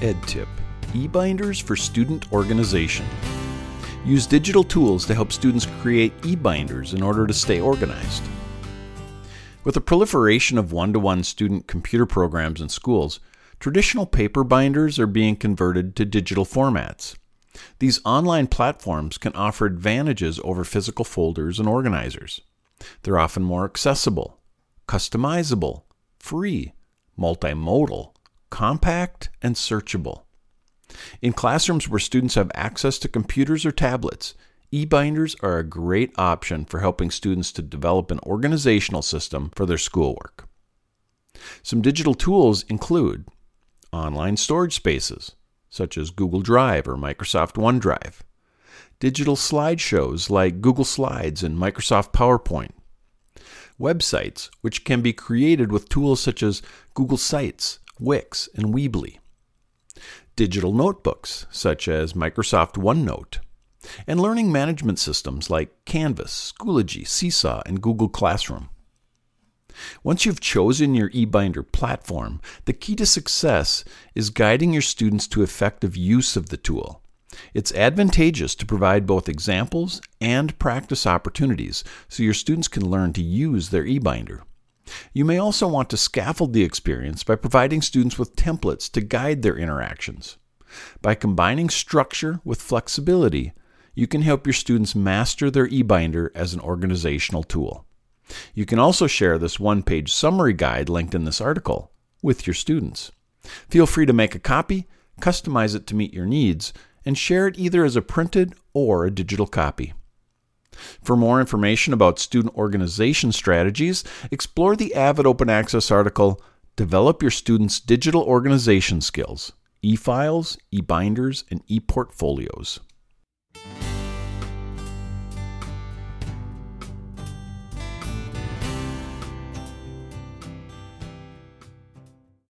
EdTip eBinders for Student Organization. Use digital tools to help students create eBinders in order to stay organized. With the proliferation of one to one student computer programs in schools, traditional paper binders are being converted to digital formats. These online platforms can offer advantages over physical folders and organizers. They're often more accessible, customizable, free, multimodal, compact, and searchable. In classrooms where students have access to computers or tablets, e-binders are a great option for helping students to develop an organizational system for their schoolwork. Some digital tools include online storage spaces, such as Google Drive or Microsoft OneDrive, digital slideshows like Google Slides and Microsoft PowerPoint, websites, which can be created with tools such as Google Sites, Wix, and Weebly, digital notebooks, such as Microsoft OneNote, and learning management systems like Canvas, Schoology, Seesaw, and Google Classroom. Once you've chosen your eBinder platform, the key to success is guiding your students to effective use of the tool. It's advantageous to provide both examples and practice opportunities so your students can learn to use their eBinder. You may also want to scaffold the experience by providing students with templates to guide their interactions. By combining structure with flexibility, you can help your students master their eBinder as an organizational tool. You can also share this one page summary guide linked in this article with your students. Feel free to make a copy, customize it to meet your needs, and share it either as a printed or a digital copy. For more information about student organization strategies, explore the Avid Open Access article Develop Your Students' Digital Organization Skills e files, e binders, and e portfolios.